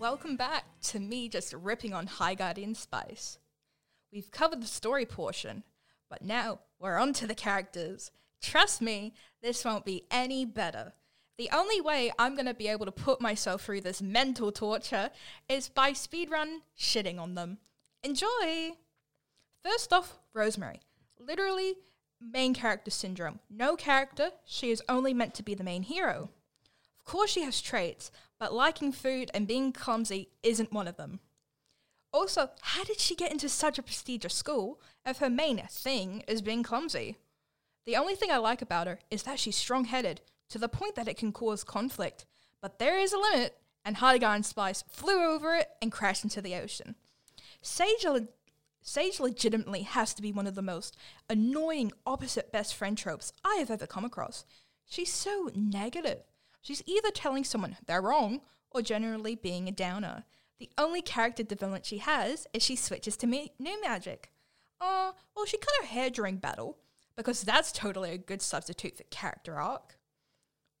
Welcome back to me just ripping on High Guardian Spice. We've covered the story portion, but now we're on to the characters. Trust me, this won't be any better. The only way I'm going to be able to put myself through this mental torture is by speedrun shitting on them. Enjoy! First off, Rosemary. Literally, main character syndrome. No character, she is only meant to be the main hero. Of course, she has traits, but liking food and being clumsy isn't one of them. Also, how did she get into such a prestigious school if her main thing is being clumsy? The only thing I like about her is that she's strong headed to the point that it can cause conflict, but there is a limit, and High Guardian Spice flew over it and crashed into the ocean. Sage, le- Sage legitimately has to be one of the most annoying opposite best friend tropes I have ever come across. She's so negative. She's either telling someone they're wrong or generally being a downer. The only character development she has is she switches to new magic. Uh, well, she cut her hair during battle, because that's totally a good substitute for character arc.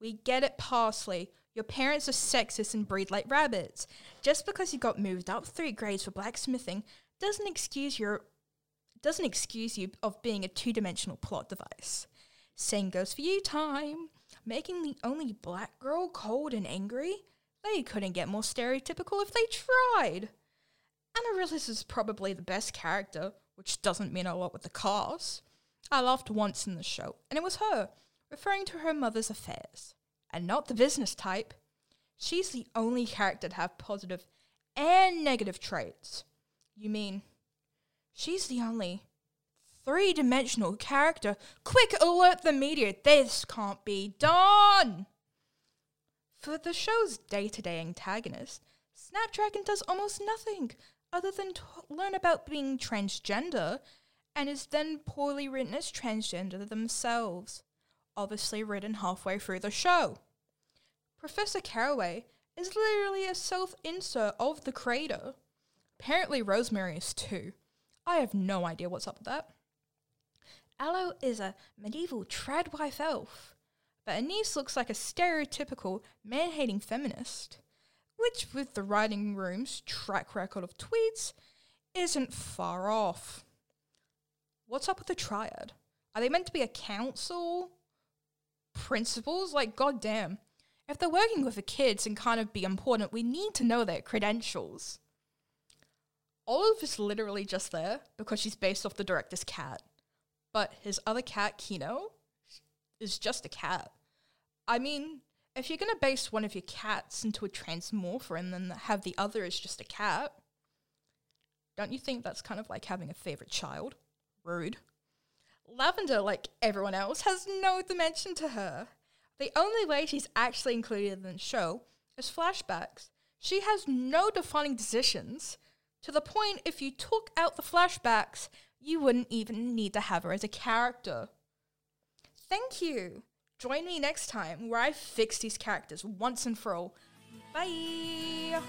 We get it, Parsley. Your parents are sexist and breed like rabbits. Just because you got moved up three grades for blacksmithing doesn't excuse your doesn't excuse you of being a two-dimensional plot device. Same goes for you, Thyme. Making the only black girl cold and angry? They couldn't get more stereotypical if they tried. Amaryllis is probably the best character, which doesn't mean a lot with the cast. I laughed once in the show, and it was her, referring to her mother's affairs, and not the business type. She's the only character to have positive and negative traits. You mean she's the only three dimensional character? Quick, alert the media! This can't be done! For the show's day to day antagonist, Snapdragon does almost nothing other than t- learn about being transgender and is then poorly written as transgender themselves, obviously written halfway through the show. Professor Caraway is literally a self insert of the creator. Apparently, Rosemary is too. I have no idea what's up with that. Aloe is a medieval tradwife elf, but Anise looks like a stereotypical man hating feminist, which, with the writing room's track record of tweets, isn't far off. What's up with the triad? Are they meant to be a council? Principals? Like, goddamn. If they're working with the kids and kind of be important, we need to know their credentials. Olive is literally just there because she's based off the director's cat. But his other cat, Kino, is just a cat. I mean, if you're gonna base one of your cats into a transmorpher and then have the other as just a cat, don't you think that's kind of like having a favorite child? Rude. Lavender, like everyone else, has no dimension to her. The only way she's actually included in the show is flashbacks. She has no defining decisions, to the point if you took out the flashbacks, you wouldn't even need to have her as a character. Thank you. Join me next time where I fix these characters once and for all. Bye!